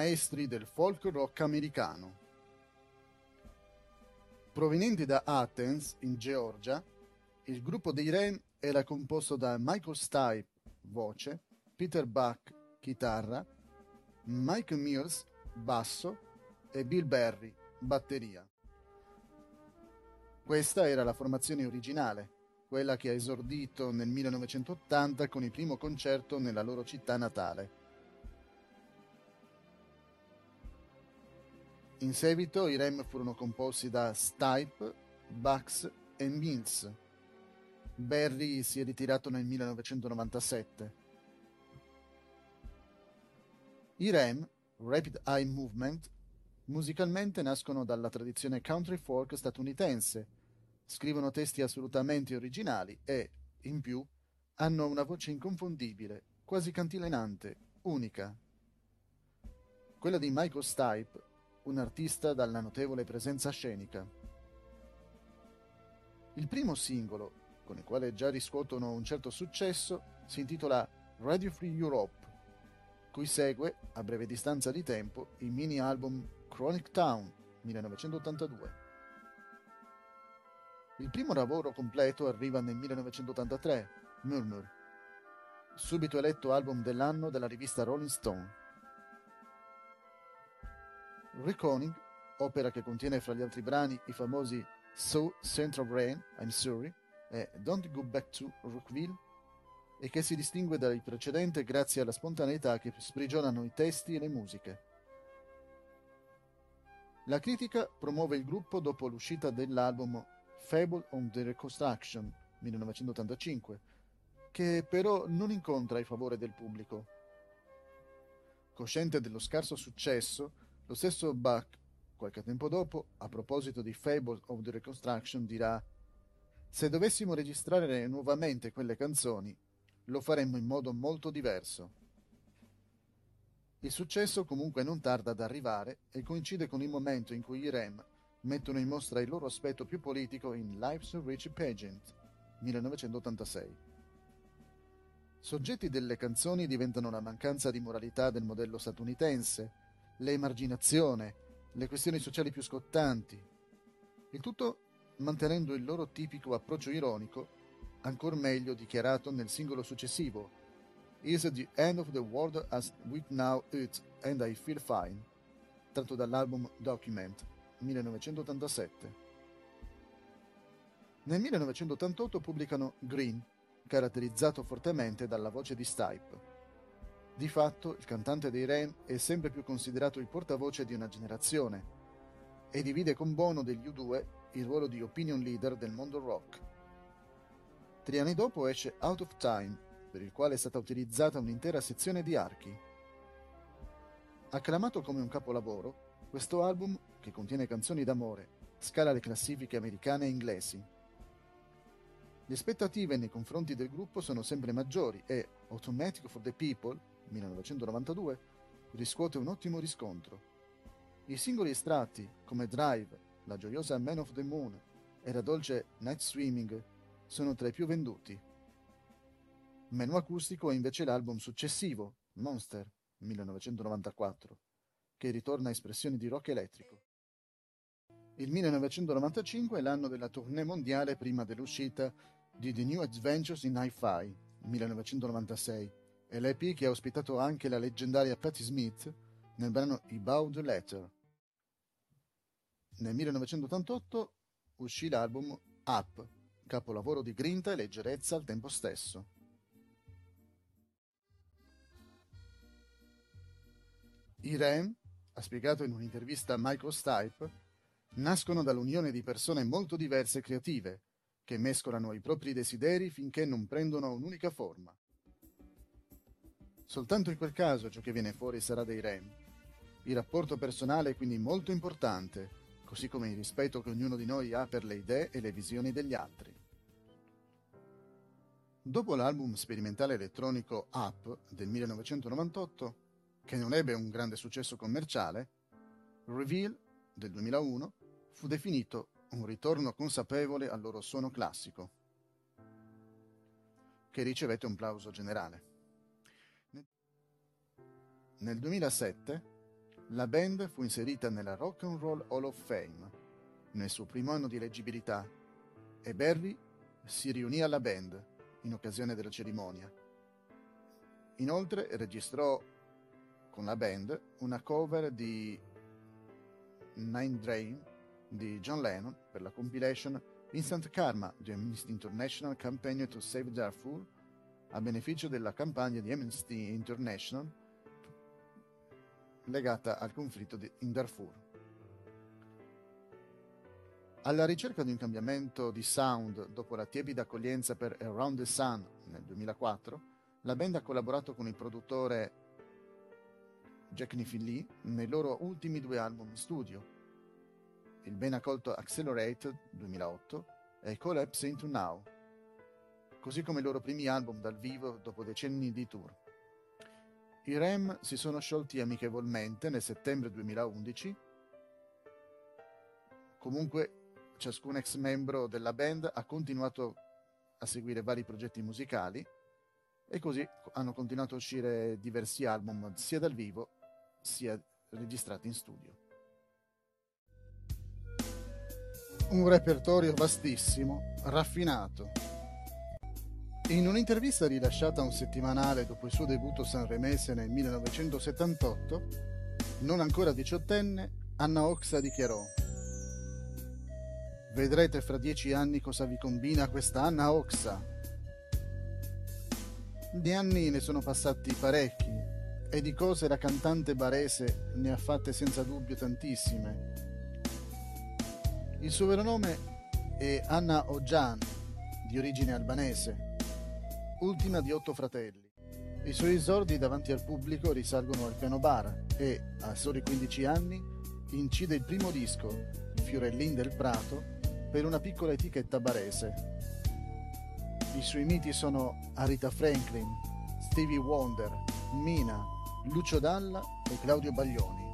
maestri del folk rock americano. Provenienti da Athens, in Georgia, il gruppo dei Ren era composto da Michael Stipe, voce, Peter Buck, chitarra, Mike Mills, basso e Bill Berry, batteria. Questa era la formazione originale, quella che ha esordito nel 1980 con il primo concerto nella loro città natale. In seguito i Rem furono composti da Stipe, Bucks e Mills. Berry si è ritirato nel 1997. I Rem, Rapid Eye Movement, musicalmente nascono dalla tradizione country folk statunitense, scrivono testi assolutamente originali e, in più, hanno una voce inconfondibile, quasi cantilenante, unica. Quella di Michael Stipe un artista dalla notevole presenza scenica. Il primo singolo, con il quale già riscuotono un certo successo, si intitola Radio Free Europe, cui segue, a breve distanza di tempo, il mini album Chronic Town 1982. Il primo lavoro completo arriva nel 1983, Murmur, subito eletto album dell'anno dalla rivista Rolling Stone. Reconing, opera che contiene fra gli altri brani i famosi So Central Brain, I'm Sorry e Don't Go Back to Rockville, e che si distingue dal precedente grazie alla spontaneità che sprigionano i testi e le musiche. La critica promuove il gruppo dopo l'uscita dell'album Fable on the Reconstruction 1985, che però non incontra il favore del pubblico. Cosciente dello scarso successo, lo stesso Buck, qualche tempo dopo, a proposito di Fable of the Reconstruction, dirà Se dovessimo registrare nuovamente quelle canzoni, lo faremmo in modo molto diverso. Il successo comunque non tarda ad arrivare e coincide con il momento in cui i Rem mettono in mostra il loro aspetto più politico in Life's Rich Pageant 1986. Soggetti delle canzoni diventano la mancanza di moralità del modello statunitense, l'emarginazione, le questioni sociali più scottanti. Il tutto mantenendo il loro tipico approccio ironico, ancor meglio dichiarato nel singolo successivo, Is the end of the world as we know it and I feel fine, tratto dall'album Document 1987. Nel 1988 pubblicano Green, caratterizzato fortemente dalla voce di Stipe. Di fatto, il cantante dei Rain è sempre più considerato il portavoce di una generazione e divide con Bono degli U2 il ruolo di opinion leader del mondo rock. Tre anni dopo esce Out of Time, per il quale è stata utilizzata un'intera sezione di archi. Acclamato come un capolavoro, questo album, che contiene canzoni d'amore, scala le classifiche americane e inglesi. Le aspettative nei confronti del gruppo sono sempre maggiori e Automatic for the People 1992, riscuote un ottimo riscontro. I singoli estratti, come Drive, la gioiosa Man of the Moon e la dolce Night Swimming, sono tra i più venduti. Meno acustico è invece l'album successivo, Monster, 1994, che ritorna a espressioni di rock elettrico. Il 1995 è l'anno della tournée mondiale prima dell'uscita di The New Adventures in Hi-Fi, 1996, è l'EP che ha ospitato anche la leggendaria Patti Smith nel brano I Bowed Letter. Nel 1988 uscì l'album Up, capolavoro di grinta e leggerezza al tempo stesso. I REM, ha spiegato in un'intervista a Michael Stipe, nascono dall'unione di persone molto diverse e creative, che mescolano i propri desideri finché non prendono un'unica forma. Soltanto in quel caso ciò che viene fuori sarà dei REM. Il rapporto personale è quindi molto importante, così come il rispetto che ognuno di noi ha per le idee e le visioni degli altri. Dopo l'album sperimentale elettronico Up del 1998, che non ebbe un grande successo commerciale, Reveal del 2001 fu definito un ritorno consapevole al loro suono classico, che ricevette un plauso generale. Nel 2007 La band fu inserita nella Rock and Roll Hall of Fame nel suo primo anno di leggibilità e Barry si riunì alla band in occasione della cerimonia. Inoltre registrò con la band una cover di Nine Drain di John Lennon per la compilation Instant Karma di Amnesty International Campaign to Save Darfur a beneficio della campagna di Amnesty International legata al conflitto in Darfur. Alla ricerca di un cambiamento di sound dopo la tiepida accoglienza per Around the Sun nel 2004, la band ha collaborato con il produttore Jack Niffin nei loro ultimi due album in studio, il ben accolto Accelerated 2008 e Collapse Into Now, così come i loro primi album dal vivo dopo decenni di tour. I Rem si sono sciolti amichevolmente nel settembre 2011. Comunque, ciascun ex membro della band ha continuato a seguire vari progetti musicali e così hanno continuato a uscire diversi album sia dal vivo sia registrati in studio. Un repertorio vastissimo, raffinato, in un'intervista rilasciata un settimanale dopo il suo debutto sanremese nel 1978, non ancora diciottenne, Anna Oxa dichiarò Vedrete fra dieci anni cosa vi combina questa Anna Oxa. Di anni ne sono passati parecchi e di cose la cantante barese ne ha fatte senza dubbio tantissime. Il suo vero nome è Anna Ojan, di origine albanese ultima di otto fratelli. I suoi esordi davanti al pubblico risalgono al piano bar e, a soli 15 anni, incide il primo disco, Fiorellin del Prato, per una piccola etichetta barese. I suoi miti sono Arita Franklin, Stevie Wonder, Mina, Lucio Dalla e Claudio Baglioni.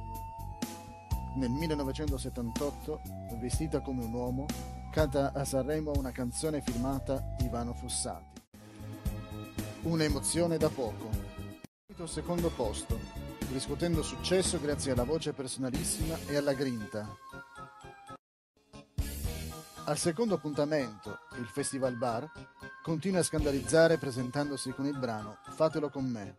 Nel 1978, vestita come un uomo, canta a Sanremo una canzone firmata Ivano Fossati. Un'emozione da poco. Secondo posto, riscuotendo successo grazie alla voce personalissima e alla grinta. Al secondo appuntamento, il Festival Bar, continua a scandalizzare presentandosi con il brano Fatelo con me.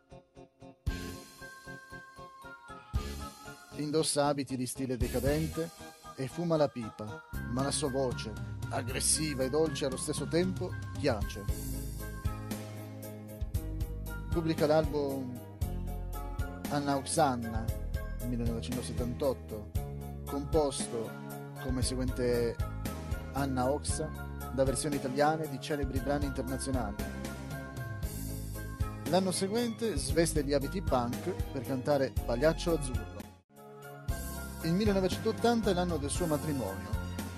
Indossa abiti di stile decadente e fuma la pipa, ma la sua voce, aggressiva e dolce allo stesso tempo, piace pubblica l'album Anna Oxanna 1978, composto come seguente Anna Oxa da versioni italiane di celebri brani internazionali. L'anno seguente sveste gli abiti punk per cantare Pagliaccio Azzurro. Il 1980 è l'anno del suo matrimonio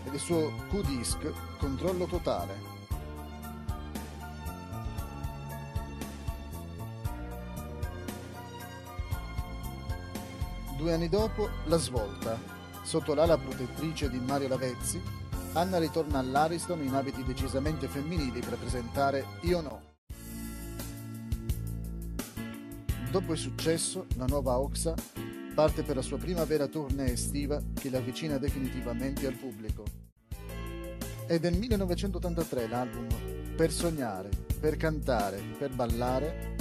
e del suo Q-Disc Controllo Totale, Due anni dopo, la svolta. Sotto l'ala protettrice di Mario Lavezzi, Anna ritorna all'Ariston in abiti decisamente femminili per presentare Io no. Dopo il successo, la nuova Oxa parte per la sua prima vera tournée estiva che la avvicina definitivamente al pubblico. È del 1983 l'album Per sognare, per cantare, per ballare,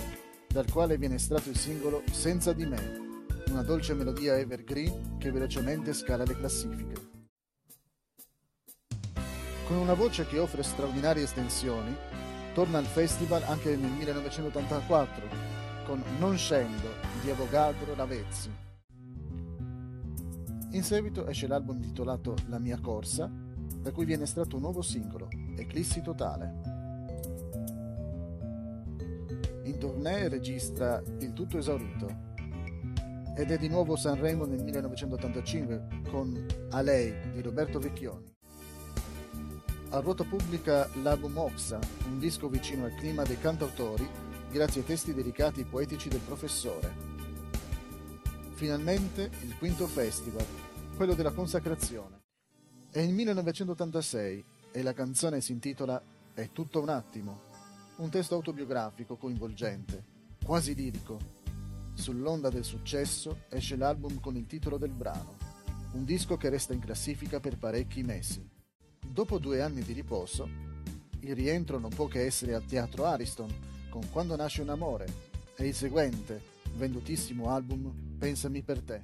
dal quale viene estratto il singolo Senza di me, una dolce melodia evergreen che velocemente scala le classifiche. Con una voce che offre straordinarie estensioni, torna al festival anche nel 1984 con Non scendo di Avogadro Lavezzi. In seguito esce l'album intitolato La mia corsa, da cui viene estratto un nuovo singolo, Eclissi totale. In tournée registra Il tutto esaurito, ed è di nuovo Sanremo nel 1985 con A lei di Roberto Vecchioni. A ruota pubblica l'album Oxa, un disco vicino al clima dei cantautori grazie ai testi dedicati ai poetici del professore. Finalmente il quinto festival, quello della consacrazione. È il 1986 e la canzone si intitola È tutto un attimo, un testo autobiografico coinvolgente, quasi lirico, sull'onda del successo, esce l'album con il titolo del brano, un disco che resta in classifica per parecchi mesi. Dopo due anni di riposo, il rientro non può che essere al Teatro Ariston con Quando nasce un amore e il seguente, vendutissimo album Pensami per te.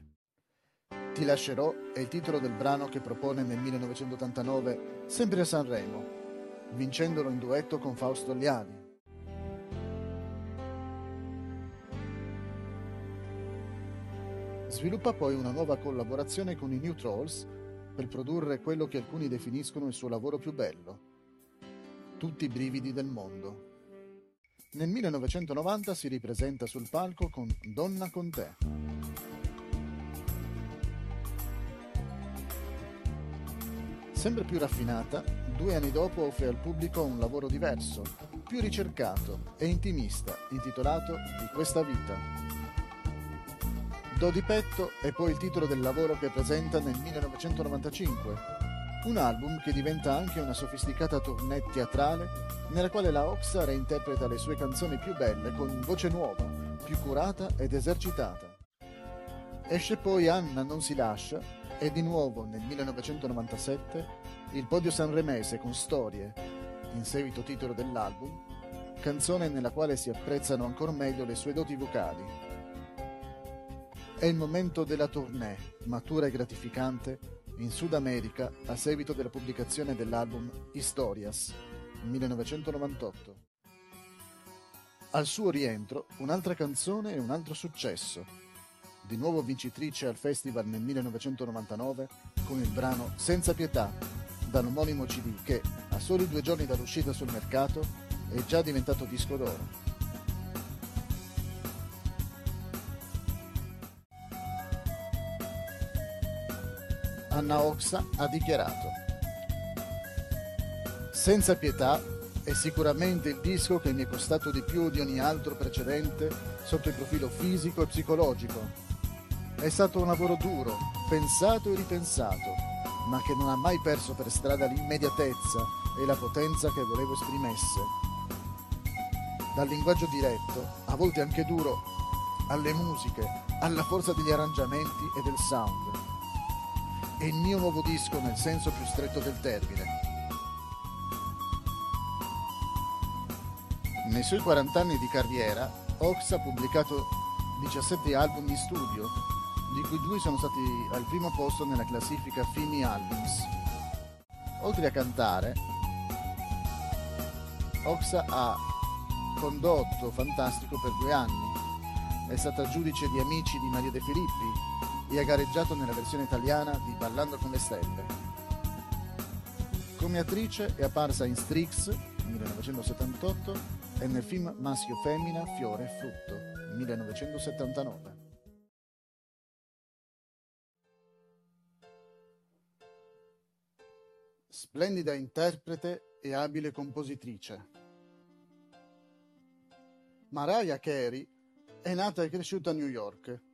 Ti lascerò è il titolo del brano che propone nel 1989 sempre a Sanremo, vincendolo in duetto con Fausto Liali. Sviluppa poi una nuova collaborazione con i New Trolls per produrre quello che alcuni definiscono il suo lavoro più bello, Tutti i brividi del mondo. Nel 1990 si ripresenta sul palco con Donna con te. Sempre più raffinata, due anni dopo offre al pubblico un lavoro diverso, più ricercato e intimista, intitolato Di questa vita. Do di petto è poi il titolo del lavoro che presenta nel 1995, un album che diventa anche una sofisticata tournée teatrale nella quale la Oxa reinterpreta le sue canzoni più belle con voce nuova, più curata ed esercitata. Esce poi Anna non si lascia e di nuovo nel 1997 il podio sanremese con Storie, in seguito titolo dell'album, canzone nella quale si apprezzano ancora meglio le sue doti vocali è il momento della tournée, matura e gratificante, in Sud America a seguito della pubblicazione dell'album Historias, 1998. Al suo rientro, un'altra canzone e un altro successo. Di nuovo vincitrice al festival nel 1999 con il brano Senza pietà, dall'omonimo CD che, a soli due giorni dall'uscita sul mercato, è già diventato disco d'oro. Anna Oxa ha dichiarato Senza pietà è sicuramente il disco che mi è costato di più di ogni altro precedente sotto il profilo fisico e psicologico. È stato un lavoro duro, pensato e ripensato, ma che non ha mai perso per strada l'immediatezza e la potenza che volevo esprimesse. Dal linguaggio diretto, a volte anche duro, alle musiche, alla forza degli arrangiamenti e del sound è il mio nuovo disco nel senso più stretto del termine. Nei suoi 40 anni di carriera, Ox ha pubblicato 17 album in studio, di cui due sono stati al primo posto nella classifica Fimi Albums. Oltre a cantare, Ox ha condotto Fantastico per due anni, è stata giudice di Amici di Maria De Filippi e ha gareggiato nella versione italiana di Ballando con le stelle. Come attrice è apparsa in Strix 1978 e nel film Maschio Femmina Fiore e Frutto 1979. Splendida interprete e abile compositrice. Mariah Carey è nata e cresciuta a New York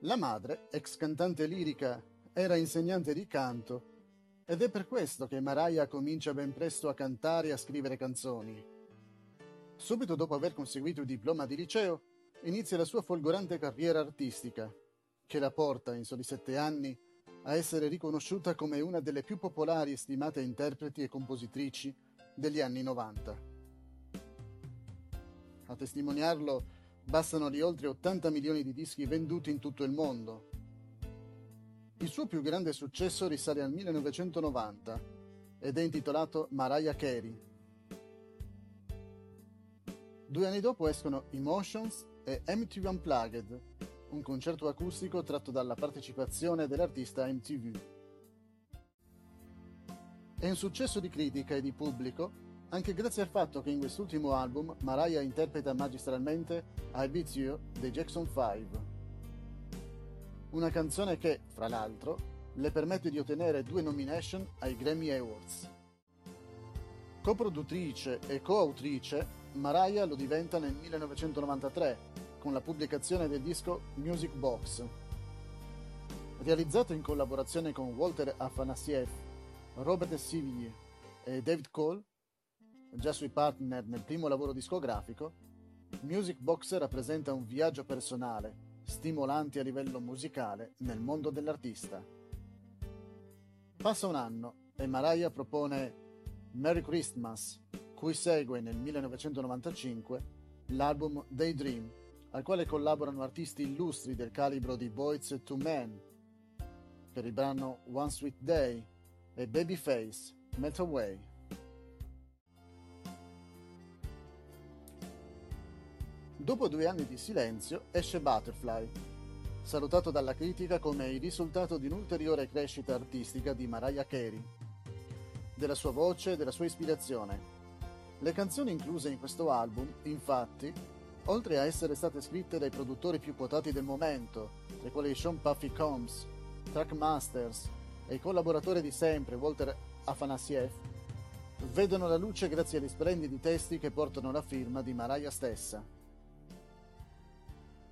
la madre, ex cantante lirica, era insegnante di canto ed è per questo che Mariah comincia ben presto a cantare e a scrivere canzoni. Subito dopo aver conseguito il diploma di liceo, inizia la sua folgorante carriera artistica, che la porta in soli sette anni a essere riconosciuta come una delle più popolari e stimate interpreti e compositrici degli anni 90. A testimoniarlo bastano gli oltre 80 milioni di dischi venduti in tutto il mondo. Il suo più grande successo risale al 1990 ed è intitolato Mariah Carey. Due anni dopo escono Emotions e MTV Unplugged, un concerto acustico tratto dalla partecipazione dell'artista MTV. È un successo di critica e di pubblico anche grazie al fatto che in quest'ultimo album Mariah interpreta magistralmente I Beat You dei Jackson 5. Una canzone che, fra l'altro, le permette di ottenere due nomination ai Grammy Awards. Coproduttrice e coautrice, Mariah lo diventa nel 1993 con la pubblicazione del disco Music Box. Realizzato in collaborazione con Walter Afanasieff, Robert Sivigny e David Cole, già sui partner nel primo lavoro discografico, Music Box rappresenta un viaggio personale, stimolanti a livello musicale nel mondo dell'artista. Passa un anno e Mariah propone Merry Christmas, cui segue nel 1995 l'album Daydream, al quale collaborano artisti illustri del calibro di Boyz II Men per il brano One Sweet Day e Babyface, Melt Away. Dopo due anni di silenzio esce Butterfly, salutato dalla critica come il risultato di un'ulteriore crescita artistica di Mariah Carey, della sua voce e della sua ispirazione. Le canzoni incluse in questo album, infatti, oltre a essere state scritte dai produttori più quotati del momento, tra quelli Sean Puffy Combs, Trackmasters e il collaboratore di sempre Walter Afanasiev, vedono la luce grazie agli splendidi testi che portano la firma di Mariah stessa.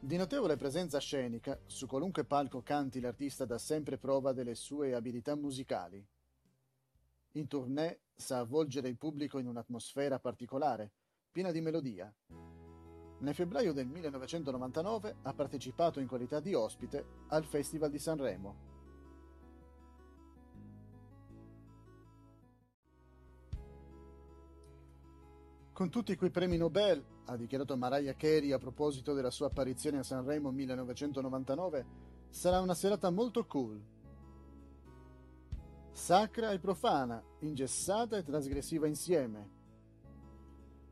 Di notevole presenza scenica, su qualunque palco canti l'artista dà sempre prova delle sue abilità musicali. In tournée sa avvolgere il pubblico in un'atmosfera particolare, piena di melodia. Nel febbraio del 1999 ha partecipato in qualità di ospite al Festival di Sanremo. Con tutti quei premi Nobel, ha dichiarato Mariah Carey a proposito della sua apparizione a Sanremo 1999, sarà una serata molto cool. Sacra e profana, ingessata e trasgressiva insieme.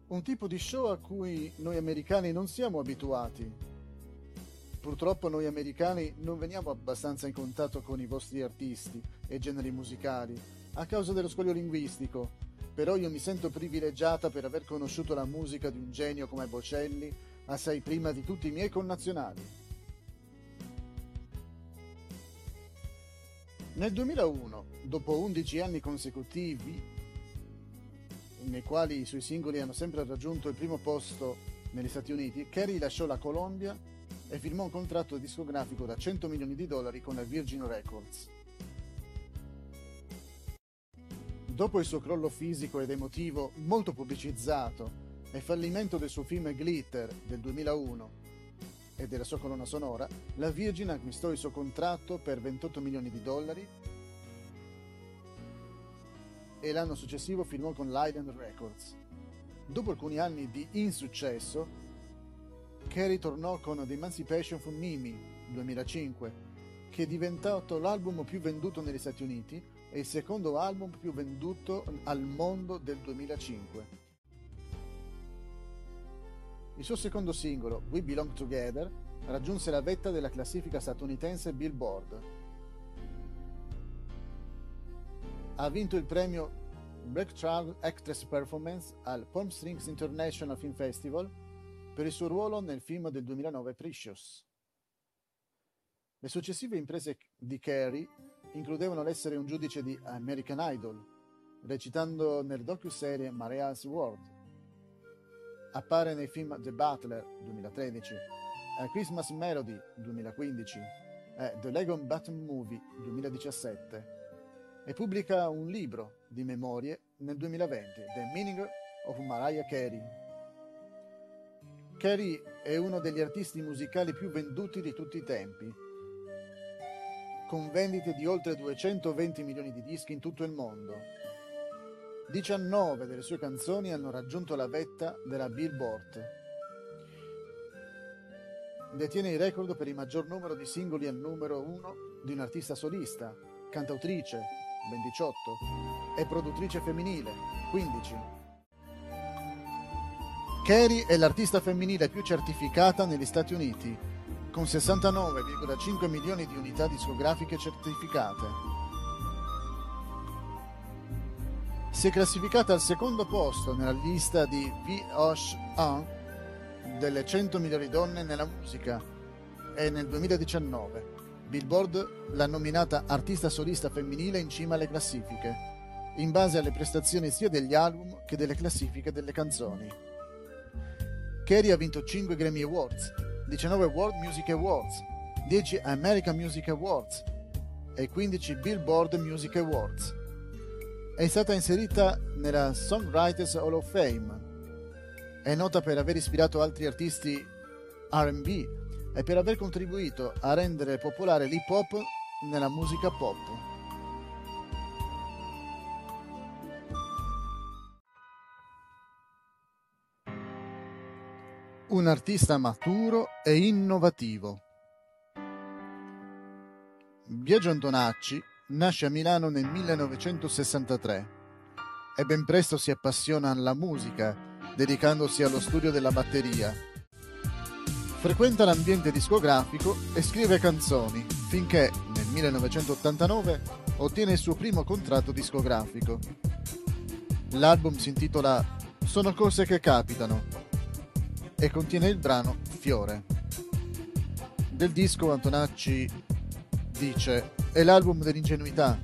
Un tipo di show a cui noi americani non siamo abituati. Purtroppo noi americani non veniamo abbastanza in contatto con i vostri artisti e generi musicali, a causa dello scoglio linguistico, però io mi sento privilegiata per aver conosciuto la musica di un genio come Bocelli assai prima di tutti i miei connazionali. Nel 2001, dopo 11 anni consecutivi, nei quali i suoi singoli hanno sempre raggiunto il primo posto negli Stati Uniti, Carey lasciò la Colombia e firmò un contratto discografico da 100 milioni di dollari con la Virgin Records. Dopo il suo crollo fisico ed emotivo molto pubblicizzato e fallimento del suo film Glitter del 2001 e della sua colonna sonora, la Virgin acquistò il suo contratto per 28 milioni di dollari e l'anno successivo firmò con l'Island Records. Dopo alcuni anni di insuccesso, Carey tornò con The Emancipation from Mimi 2005, che è diventato l'album più venduto negli Stati Uniti è il secondo album più venduto al mondo del 2005. Il suo secondo singolo, We Belong Together, raggiunse la vetta della classifica statunitense Billboard. Ha vinto il premio Breakthrough Actress Performance al Palm Springs International Film Festival per il suo ruolo nel film del 2009 Precious. Le successive imprese di Carey includevano l'essere un giudice di American Idol, recitando nel docu-serie Mariah's World. Appare nei film The Butler 2013, A Christmas Melody 2015 e The Lego Button Movie 2017 e pubblica un libro di memorie nel 2020, The Meaning of Mariah Carey. Carey è uno degli artisti musicali più venduti di tutti i tempi con vendite di oltre 220 milioni di dischi in tutto il mondo. 19 delle sue canzoni hanno raggiunto la vetta della Billboard. Detiene il record per il maggior numero di singoli al numero 1 di un artista solista, cantautrice, ben 18, e produttrice femminile, 15. Carey è l'artista femminile più certificata negli Stati Uniti con 69,5 milioni di unità discografiche certificate. Si è classificata al secondo posto nella lista di VH1 delle 100 migliori donne nella musica e nel 2019 Billboard l'ha nominata artista solista femminile in cima alle classifiche, in base alle prestazioni sia degli album che delle classifiche delle canzoni. Carey ha vinto 5 Grammy Awards, 19 World Music Awards, 10 American Music Awards e 15 Billboard Music Awards. È stata inserita nella Songwriters Hall of Fame. È nota per aver ispirato altri artisti RB e per aver contribuito a rendere popolare l'hip hop nella musica pop. Un artista maturo e innovativo. Biagio Antonacci nasce a Milano nel 1963 e ben presto si appassiona alla musica, dedicandosi allo studio della batteria. Frequenta l'ambiente discografico e scrive canzoni, finché nel 1989 ottiene il suo primo contratto discografico. L'album si intitola Sono cose che capitano e contiene il brano Fiore. Del disco Antonacci dice è l'album dell'ingenuità,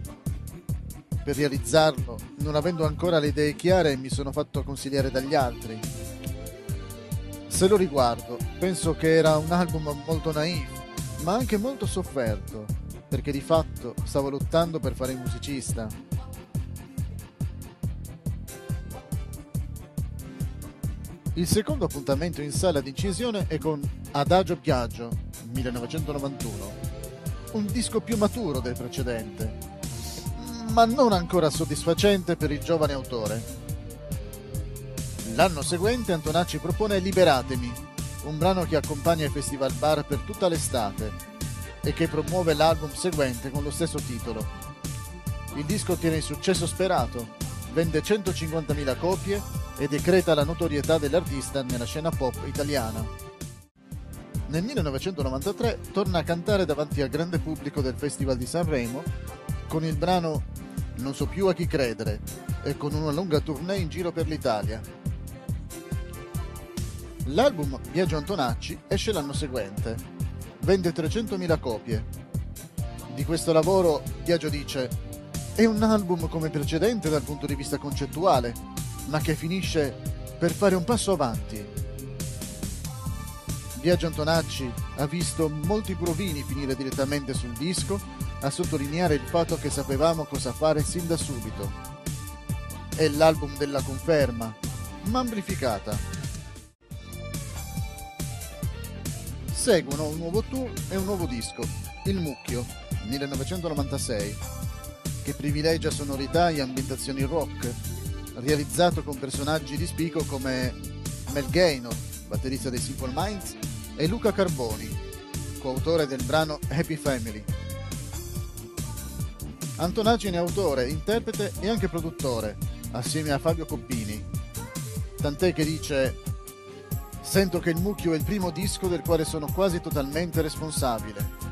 per realizzarlo, non avendo ancora le idee chiare, mi sono fatto consigliare dagli altri. Se lo riguardo, penso che era un album molto naif, ma anche molto sofferto, perché di fatto stavo lottando per fare musicista. Il secondo appuntamento in sala di incisione è con Adagio Piaggio, 1991, un disco più maturo del precedente, ma non ancora soddisfacente per il giovane autore. L'anno seguente Antonacci propone Liberatemi, un brano che accompagna il Festival Bar per tutta l'estate e che promuove l'album seguente con lo stesso titolo. Il disco ottiene il successo sperato, vende 150.000 copie e decreta la notorietà dell'artista nella scena pop italiana. Nel 1993 torna a cantare davanti al grande pubblico del Festival di Sanremo con il brano non so più a chi credere e con una lunga tournée in giro per l'Italia. L'album Biagio Antonacci esce l'anno seguente, vende 300.000 copie. Di questo lavoro Biagio dice è un album come precedente dal punto di vista concettuale, ma che finisce per fare un passo avanti. Biagio Antonacci ha visto molti provini finire direttamente sul disco a sottolineare il fatto che sapevamo cosa fare sin da subito. È l'album della conferma, ma amplificata. Seguono un nuovo tour e un nuovo disco, Il Mucchio, 1996, che privilegia sonorità e ambientazioni rock, realizzato con personaggi di spicco come Mel Gaynor, batterista dei Simple Minds, e Luca Carboni, coautore del brano Happy Family. Antonacci è autore, interprete e anche produttore, assieme a Fabio Coppini. Tant'è che dice: Sento che il mucchio è il primo disco del quale sono quasi totalmente responsabile.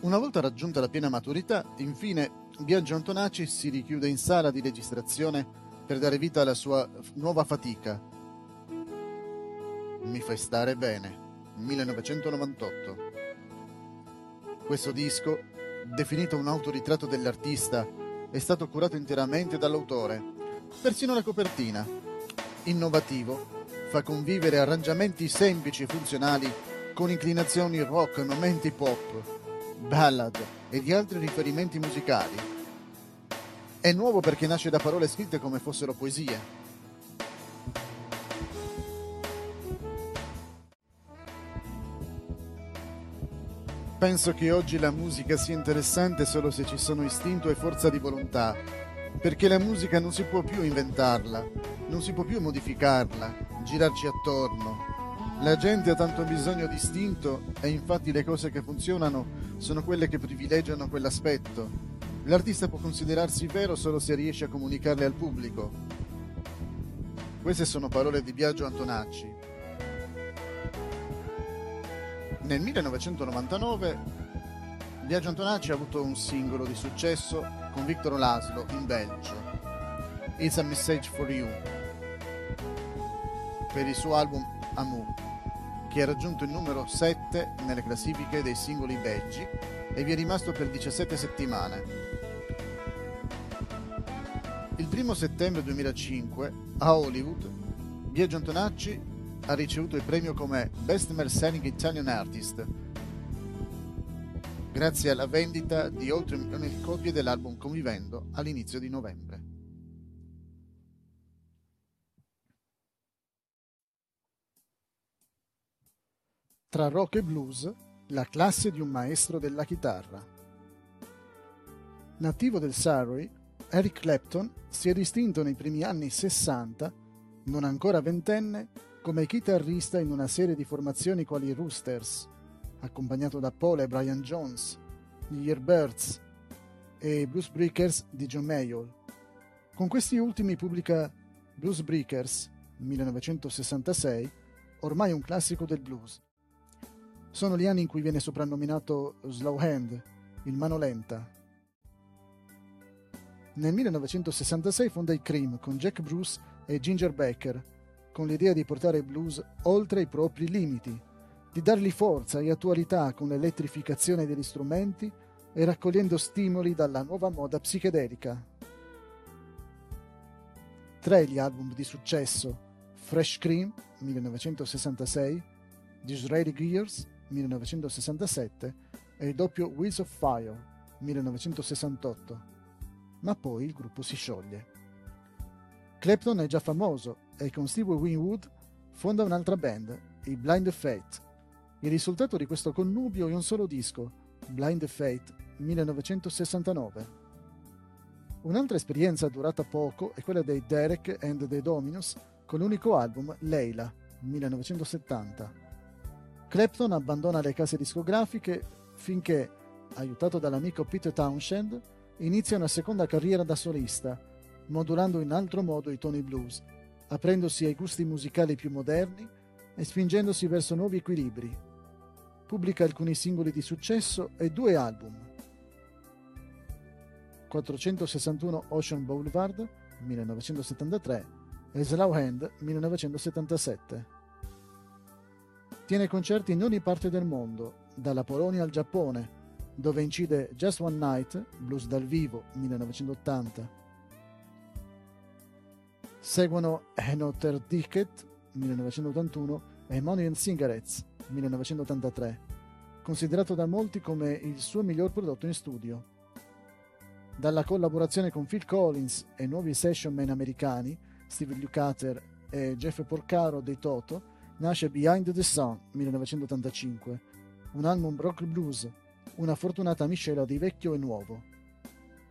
Una volta raggiunta la piena maturità, infine, Biagio Antonacci si richiude in sala di registrazione per dare vita alla sua nuova fatica. Mi fai stare bene. 1998. Questo disco, definito un autoritratto dell'artista, è stato curato interamente dall'autore, persino la copertina. Innovativo, fa convivere arrangiamenti semplici e funzionali con inclinazioni rock, momenti pop, ballad e di altri riferimenti musicali. È nuovo perché nasce da parole scritte come fossero poesie Penso che oggi la musica sia interessante solo se ci sono istinto e forza di volontà, perché la musica non si può più inventarla, non si può più modificarla, girarci attorno. La gente ha tanto bisogno di istinto e infatti le cose che funzionano sono quelle che privilegiano quell'aspetto. L'artista può considerarsi vero solo se riesce a comunicarle al pubblico. Queste sono parole di Biagio Antonacci, nel 1999 Biagio Antonacci ha avuto un singolo di successo con Victor Laszlo in Belgio, It's a Message for You, per il suo album Amour, che ha raggiunto il numero 7 nelle classifiche dei singoli belgi e vi è rimasto per 17 settimane. Il 1 settembre 2005 a Hollywood Biagio Antonacci ha ricevuto il premio come Best Selling Italian Artist grazie alla vendita di oltre un milione di copie dell'album Convivendo all'inizio di novembre. Tra rock e blues, la classe di un maestro della chitarra. Nativo del Surrey, Eric Clapton si è distinto nei primi anni 60, non ancora ventenne, come chitarrista in una serie di formazioni quali Roosters, accompagnato da Paul e Brian Jones, gli Yardbirds e i Blues Breakers di John Mayall. Con questi ultimi pubblica Blues Breakers, 1966, ormai un classico del blues. Sono gli anni in cui viene soprannominato Slow Hand, il mano lenta. Nel 1966 fonda i Cream con Jack Bruce e Ginger Baker, con l'idea di portare il blues oltre i propri limiti, di dargli forza e attualità con l'elettrificazione degli strumenti e raccogliendo stimoli dalla nuova moda psichedelica. Tre gli album di successo Fresh Cream 1966, Disraeli Gears 1967 e il doppio Wheels of Fire 1968. Ma poi il gruppo si scioglie. Clapton è già famoso e con Steve Winwood fonda un'altra band, i Blind Fate. Il risultato di questo connubio è un solo disco, Blind Fate 1969. Un'altra esperienza durata poco è quella dei Derek and the Dominos con l'unico album Leila 1970. Clapton abbandona le case discografiche finché, aiutato dall'amico Peter Townshend, inizia una seconda carriera da solista, modulando in altro modo i toni blues, aprendosi ai gusti musicali più moderni e spingendosi verso nuovi equilibri. Pubblica alcuni singoli di successo e due album. 461 Ocean Boulevard 1973 e Slow Hand 1977. Tiene concerti in ogni parte del mondo, dalla Polonia al Giappone, dove incide Just One Night, Blues dal vivo 1980. Seguono Another Ticket 1981 e Money and Cigarettes 1983, considerato da molti come il suo miglior prodotto in studio. Dalla collaborazione con Phil Collins e nuovi session man americani, Steve Lukather e Jeff Porcaro dei Toto, nasce Behind the Sun 1985, un album rock blues, una fortunata miscela di vecchio e nuovo.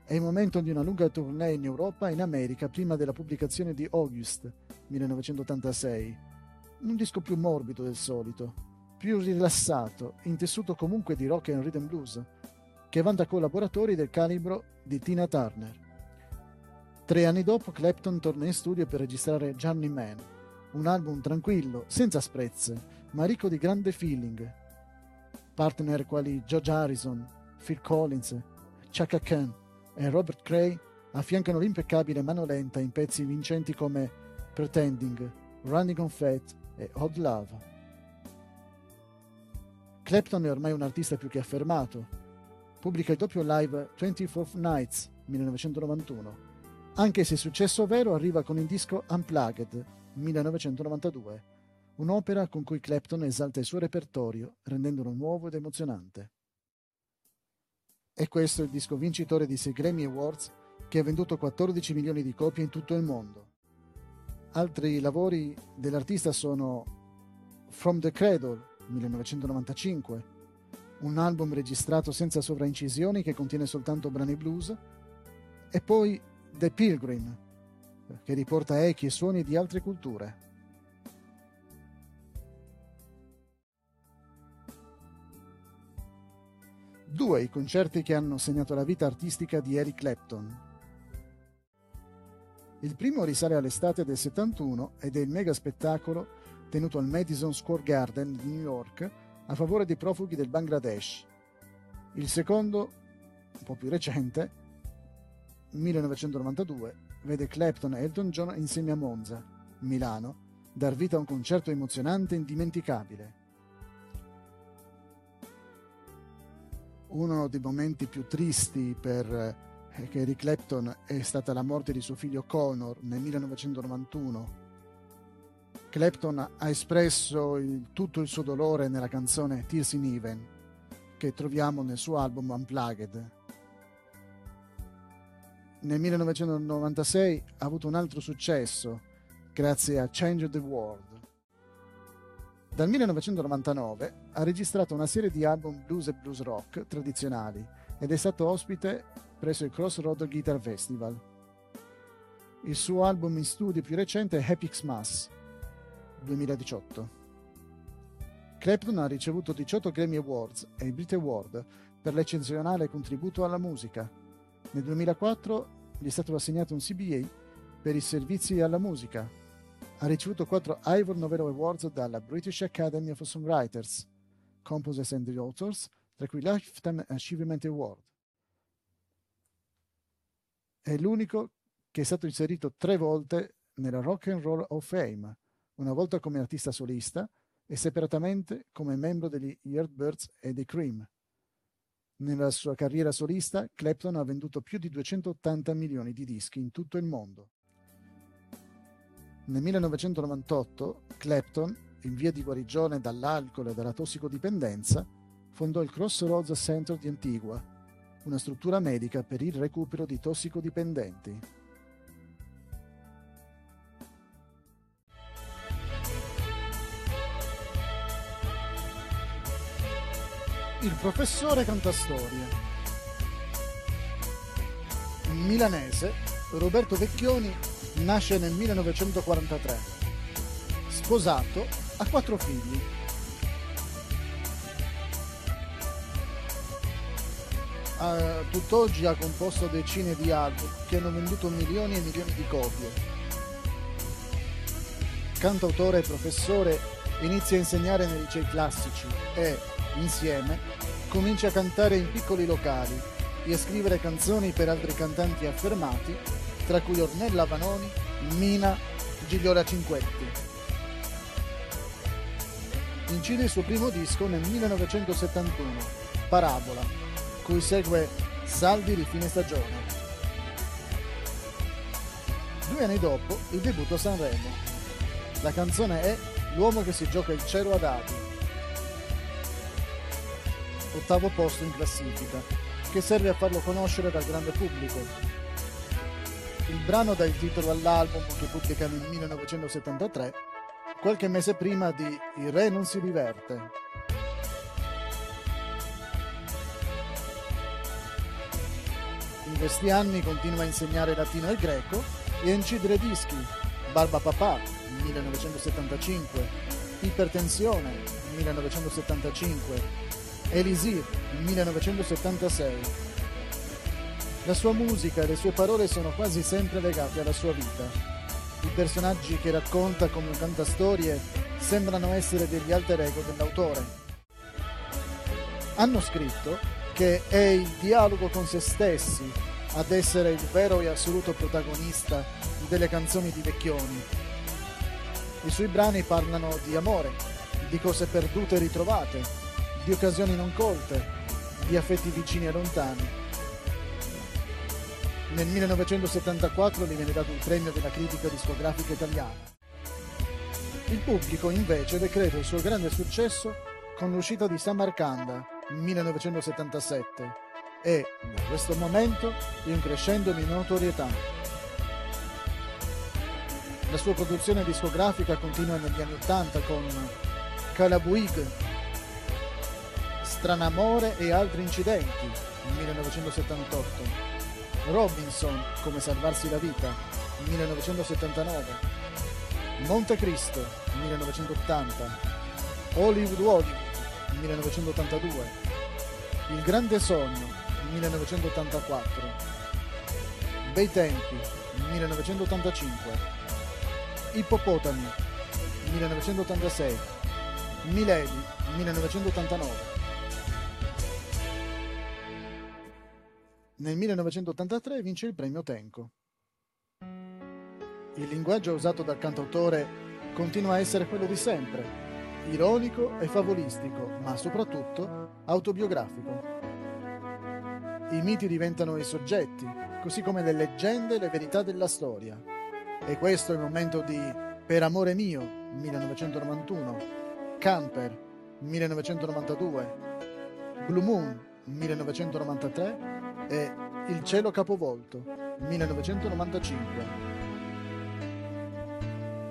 È il momento di una lunga tournée in Europa e in America prima della pubblicazione di August 1986, un disco più morbido del solito, più rilassato, intessuto comunque di rock and rhythm blues, che vanta collaboratori del calibro di Tina Turner. Tre anni dopo Clapton torna in studio per registrare Journeyman, un album tranquillo, senza sprezze, ma ricco di grande feeling. Partner quali George Harrison, Phil Collins, Chaka Khan e Robert Cray affiancano l'impeccabile mano lenta in pezzi vincenti come Pretending, Running on Fat e Hot Love. Clapton è ormai un artista più che affermato. Pubblica il doppio live 24 Nights 1991, anche se successo vero arriva con il disco Unplugged 1992, un'opera con cui Clapton esalta il suo repertorio rendendolo nuovo ed emozionante. E questo è il disco vincitore di 6 Grammy Awards che ha venduto 14 milioni di copie in tutto il mondo. Altri lavori dell'artista sono From the Cradle 1995, un album registrato senza sovraincisioni che contiene soltanto brani blues, e poi The Pilgrim che riporta echi e suoni di altre culture. Due i concerti che hanno segnato la vita artistica di Eric Clapton. Il primo risale all'estate del 71 ed è il mega spettacolo tenuto al Madison Square Garden di New York a favore dei profughi del Bangladesh. Il secondo, un po' più recente, 1992, vede Clapton e Elton John insieme a Monza, Milano, dar vita a un concerto emozionante e indimenticabile. Uno dei momenti più tristi per eh, Eric Clapton è stata la morte di suo figlio Connor nel 1991. Clapton ha espresso il, tutto il suo dolore nella canzone Tears in Even, che troviamo nel suo album Unplugged, nel 1996 ha avuto un altro successo grazie a Change the World. Dal 1999 ha registrato una serie di album blues e blues rock tradizionali ed è stato ospite presso il Crossroad Guitar Festival. Il suo album in studio più recente è Happy Xmas 2018. Clapton ha ricevuto 18 Grammy Awards e il Brit Award per l'eccezionale contributo alla musica. Nel 2004 gli è stato assegnato un CBA per i servizi alla musica ha ricevuto quattro Ivor Novello Awards dalla British Academy of Songwriters, Composers and Authors, tra cui Lifetime Achievement Award. È l'unico che è stato inserito tre volte nella Rock and Roll of Fame, una volta come artista solista e separatamente come membro degli Yardbirds e dei Cream. Nella sua carriera solista, Clapton ha venduto più di 280 milioni di dischi in tutto il mondo. Nel 1998 Clapton, in via di guarigione dall'alcol e dalla tossicodipendenza, fondò il Crossroads Center di Antigua, una struttura medica per il recupero di tossicodipendenti. Il professore Cantastorie. Milanese, Roberto Vecchioni nasce nel 1943. Sposato, ha quattro figli. A tutt'oggi ha composto decine di album che hanno venduto milioni e milioni di copie. Cantautore e professore, inizia a insegnare nei licei classici e, insieme, comincia a cantare in piccoli locali e a scrivere canzoni per altri cantanti affermati tra cui Ornella Vanoni, Mina, Gigliola Cinquetti. Incide il suo primo disco nel 1971, Parabola, cui segue Saldi di fine stagione. Due anni dopo, il debutto a Sanremo. La canzone è L'uomo che si gioca il cielo ad Adi. Ottavo posto in classifica, che serve a farlo conoscere dal grande pubblico, il brano dà il titolo all'album che pubblica nel 1973, qualche mese prima di Il Re non si diverte. In questi anni continua a insegnare latino e greco e a incidere dischi. Barba Papà 1975, Ipertensione 1975, Elisir 1976 la sua musica e le sue parole sono quasi sempre legate alla sua vita. I personaggi che racconta come un cantastorie sembrano essere degli alter ego dell'autore. Hanno scritto che è il dialogo con se stessi ad essere il vero e assoluto protagonista delle canzoni di Vecchioni. I suoi brani parlano di amore, di cose perdute e ritrovate, di occasioni non colte, di affetti vicini e lontani nel 1974 gli viene dato il premio della critica discografica italiana. Il pubblico invece decreta il suo grande successo con l'uscita di Samarcanda 1977 e, da questo momento, in crescendo di notorietà. La sua produzione discografica continua negli anni 80 con Calabuig, Stranamore e altri incidenti 1978 Robinson, come salvarsi la vita, 1979, Monte Cristo, 1980, Hollywood Hollywood, 1982, Il Grande Sogno, 1984, Bei Tempi, 1985, Ippopotami, 1986, Milady, 1989. Nel 1983 vince il premio Tenco. Il linguaggio usato dal cantautore continua a essere quello di sempre, ironico e favolistico, ma soprattutto autobiografico. I miti diventano i soggetti, così come le leggende e le verità della storia. E questo è il momento di Per amore mio, 1991, Camper, 1992, Blue Moon, 1993 e Il cielo capovolto 1995.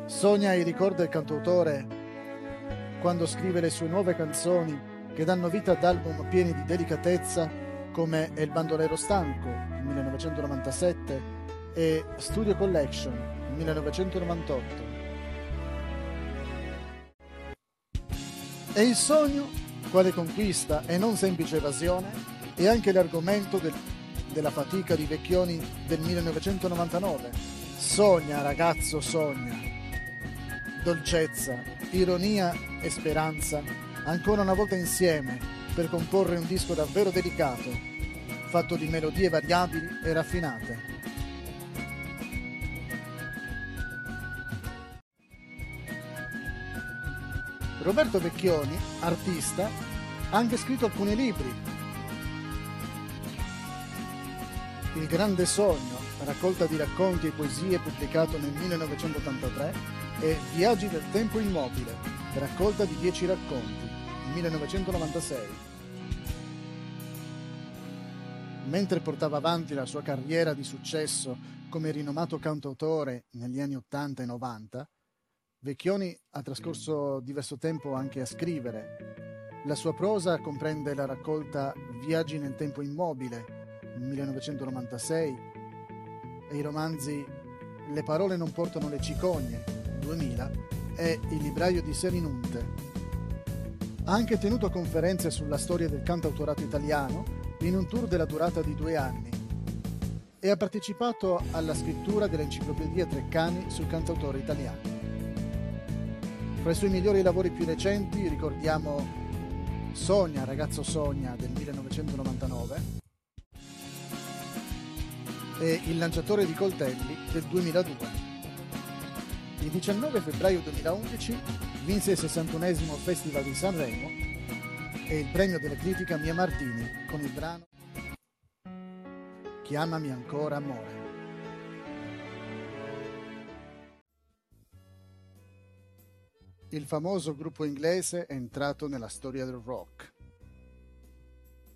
Sogna e ricorda il cantautore quando scrive le sue nuove canzoni che danno vita ad album pieni di delicatezza come El bandolero stanco 1997 e Studio Collection 1998. E il sogno, quale conquista e non semplice evasione, è anche l'argomento del, della fatica di Vecchioni del 1999. Sogna, ragazzo, sogna. Dolcezza, ironia e speranza, ancora una volta insieme per comporre un disco davvero delicato, fatto di melodie variabili e raffinate. Roberto Vecchioni, artista, ha anche scritto alcuni libri. Il grande sogno, raccolta di racconti e poesie pubblicato nel 1983, e Viaggi del tempo immobile, raccolta di 10 racconti, 1996. Mentre portava avanti la sua carriera di successo come rinomato cantautore negli anni 80 e 90, Vecchioni ha trascorso diverso tempo anche a scrivere. La sua prosa comprende la raccolta Viaggi nel tempo immobile, 1996, e i romanzi Le parole non portano le cicogne, 2000, e Il libraio di Serinunte. Ha anche tenuto conferenze sulla storia del cantautorato italiano in un tour della durata di due anni e ha partecipato alla scrittura dell'enciclopedia Treccani sul cantautore italiano. Fra i suoi migliori lavori più recenti ricordiamo Sogna, ragazzo Sogna del 1999 e Il lanciatore di coltelli del 2002. Il 19 febbraio 2011 vinse il 61 Festival di Sanremo e il premio della critica Mia Martini con il brano Chiamami ancora amore. Il famoso gruppo inglese è entrato nella storia del rock.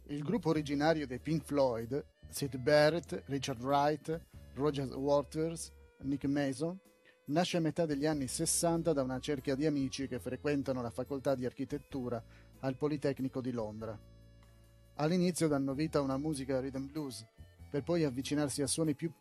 Il gruppo originario dei Pink Floyd, Sid Barrett, Richard Wright, Roger Waters, Nick Mason, nasce a metà degli anni 60 da una cerchia di amici che frequentano la facoltà di architettura al Politecnico di Londra. All'inizio danno vita a una musica rhythm blues, per poi avvicinarsi a suoni più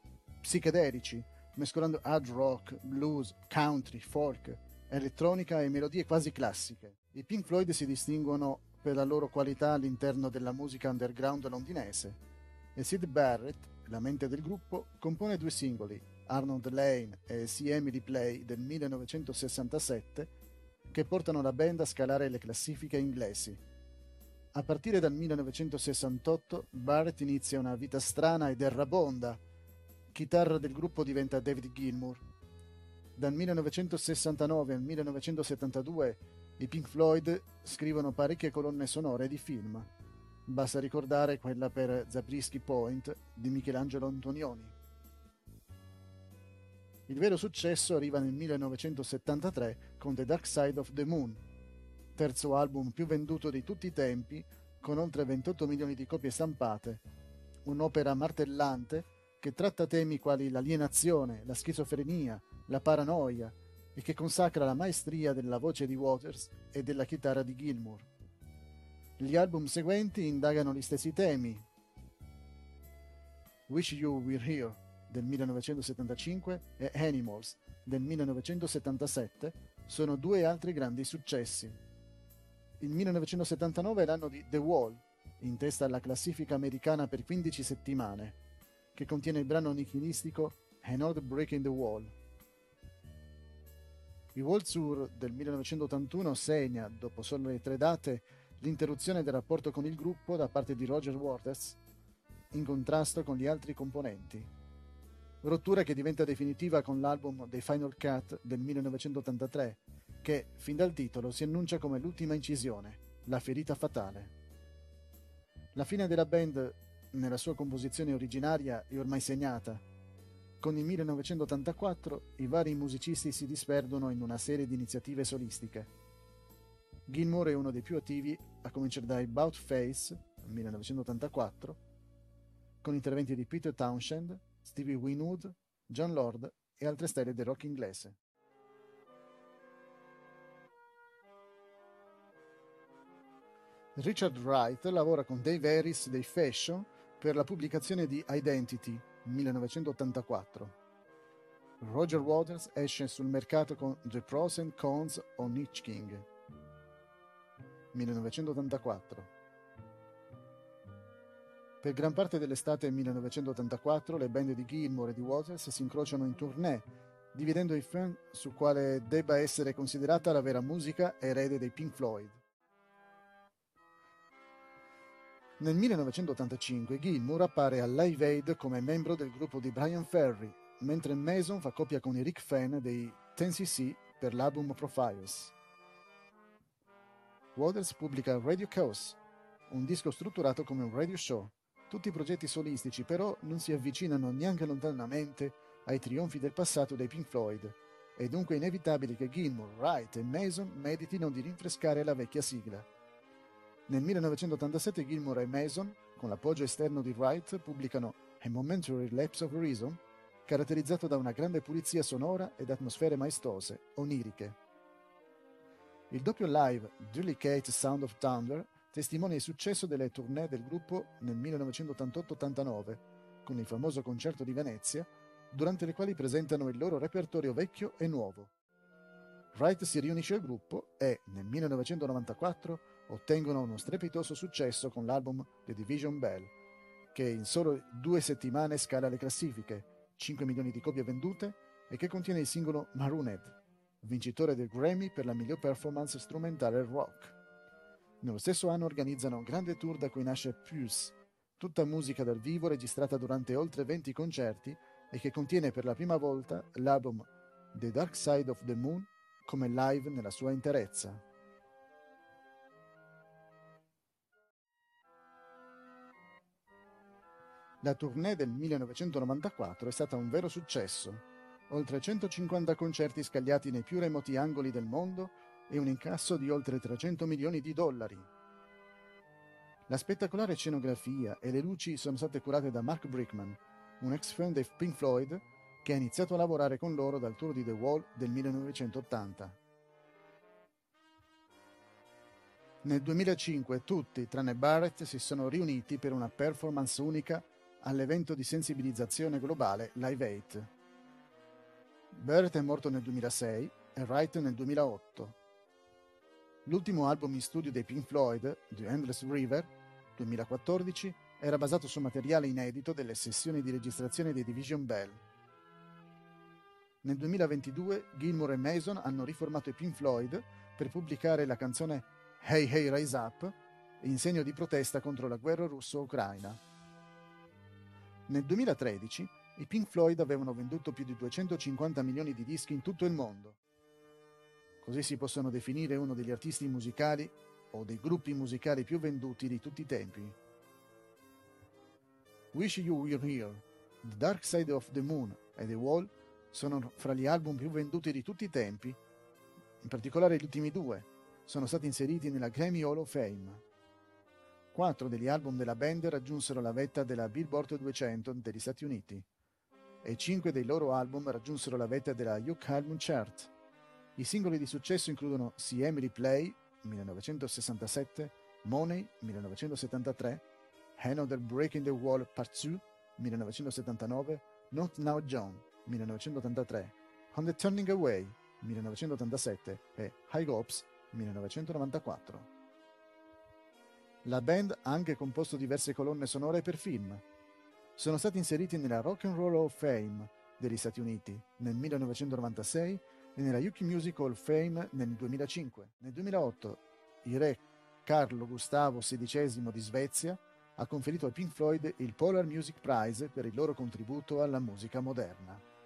psichedelici, mescolando hard rock, blues, country, folk, elettronica e melodie quasi classiche. I Pink Floyd si distinguono per la loro qualità all'interno della musica underground londinese e Sid Barrett, la mente del gruppo, compone due singoli, Arnold Lane e See Emily Play del 1967, che portano la band a scalare le classifiche inglesi. A partire dal 1968 Barrett inizia una vita strana ed errabonda. Chitarra del gruppo diventa David Gilmour dal 1969 al 1972 i Pink Floyd scrivono parecchie colonne sonore di film. Basta ricordare quella per Zabriskie Point di Michelangelo Antonioni. Il vero successo arriva nel 1973 con The Dark Side of the Moon, terzo album più venduto di tutti i tempi, con oltre 28 milioni di copie stampate, un'opera martellante che tratta temi quali l'alienazione, la schizofrenia, la paranoia e che consacra la maestria della voce di Waters e della chitarra di Gilmour. Gli album seguenti indagano gli stessi temi. Wish You Were Here del 1975 e Animals del 1977 sono due altri grandi successi. Il 1979 è l'anno di The Wall, in testa alla classifica americana per 15 settimane, che contiene il brano nichilistico Another Break in the Wall. Il World Tour del 1981 segna, dopo solo tre date, l'interruzione del rapporto con il gruppo da parte di Roger Waters, in contrasto con gli altri componenti. Rottura che diventa definitiva con l'album The Final Cut del 1983, che, fin dal titolo, si annuncia come l'ultima incisione, La ferita fatale. La fine della band, nella sua composizione originaria, è ormai segnata, con il 1984 i vari musicisti si disperdono in una serie di iniziative solistiche. Gilmour è uno dei più attivi, a cominciare da About Face, 1984, con interventi di Peter Townshend, Stevie Winwood, John Lord e altre stelle del rock inglese. Richard Wright lavora con Dave Harris dei Fashion per la pubblicazione di Identity 1984. Roger Waters esce sul mercato con The Pros and Cons on Itch King 1984. Per gran parte dell'estate 1984 le band di Gilmour e di Waters si incrociano in tournée, dividendo i fan su quale debba essere considerata la vera musica erede dei Pink Floyd. Nel 1985 Gilmour appare al Live Aid come membro del gruppo di Brian Ferry, mentre Mason fa coppia con Eric Fenn dei 10cc per l'album Profiles. Waters pubblica Radio Chaos, un disco strutturato come un radio show. Tutti i progetti solistici però non si avvicinano neanche lontanamente ai trionfi del passato dei Pink Floyd, è dunque inevitabile che Gilmour, Wright e Mason meditino di rinfrescare la vecchia sigla. Nel 1987 Gilmour e Mason, con l'appoggio esterno di Wright, pubblicano A Momentary Lapse of Reason, caratterizzato da una grande pulizia sonora ed atmosfere maestose, oniriche. Il doppio live Delicate Sound of Thunder testimonia il successo delle tournée del gruppo nel 1988-89, con il famoso concerto di Venezia, durante le quali presentano il loro repertorio vecchio e nuovo. Wright si riunisce al gruppo e, nel 1994, ottengono uno strepitoso successo con l'album The Division Bell, che in solo due settimane scala le classifiche, 5 milioni di copie vendute, e che contiene il singolo Marooned, vincitore del Grammy per la miglior performance strumentale rock. Nello stesso anno organizzano un grande tour da cui nasce Pulse, tutta musica dal vivo registrata durante oltre 20 concerti e che contiene per la prima volta l'album The Dark Side of the Moon come live nella sua interezza. La tournée del 1994 è stata un vero successo. Oltre 150 concerti scagliati nei più remoti angoli del mondo e un incasso di oltre 300 milioni di dollari. La spettacolare scenografia e le luci sono state curate da Mark Brickman, un ex fan dei Pink Floyd che ha iniziato a lavorare con loro dal tour di The Wall del 1980. Nel 2005 tutti, tranne Barrett, si sono riuniti per una performance unica all'evento di sensibilizzazione globale Live 8. Barrett è morto nel 2006 e Wright nel 2008. L'ultimo album in studio dei Pink Floyd, The Endless River, 2014, era basato su materiale inedito delle sessioni di registrazione dei Division Bell. Nel 2022 Gilmour e Mason hanno riformato i Pink Floyd per pubblicare la canzone Hey Hey Rise Up in segno di protesta contro la guerra russo-ucraina. Nel 2013 i Pink Floyd avevano venduto più di 250 milioni di dischi in tutto il mondo. Così si possono definire uno degli artisti musicali o dei gruppi musicali più venduti di tutti i tempi. Wish You Were Here, The Dark Side of the Moon e The Wall sono fra gli album più venduti di tutti i tempi. In particolare gli ultimi due sono stati inseriti nella Grammy Hall of Fame. Quattro degli album della band raggiunsero la vetta della Billboard 200 degli Stati Uniti e cinque dei loro album raggiunsero la vetta della UK Album Chart. I singoli di successo includono See Emily Play 1967, Money 1973, Another Breaking the Wall Part 2 1979, Not Now John 1983, On the Turning Away 1987 e High Hopes 1994. La band ha anche composto diverse colonne sonore per film. Sono stati inseriti nella Rock and Roll of Fame degli Stati Uniti nel 1996 e nella UK Music Hall of Fame nel 2005. Nel 2008 il re Carlo Gustavo XVI di Svezia ha conferito ai Pink Floyd il Polar Music Prize per il loro contributo alla musica moderna.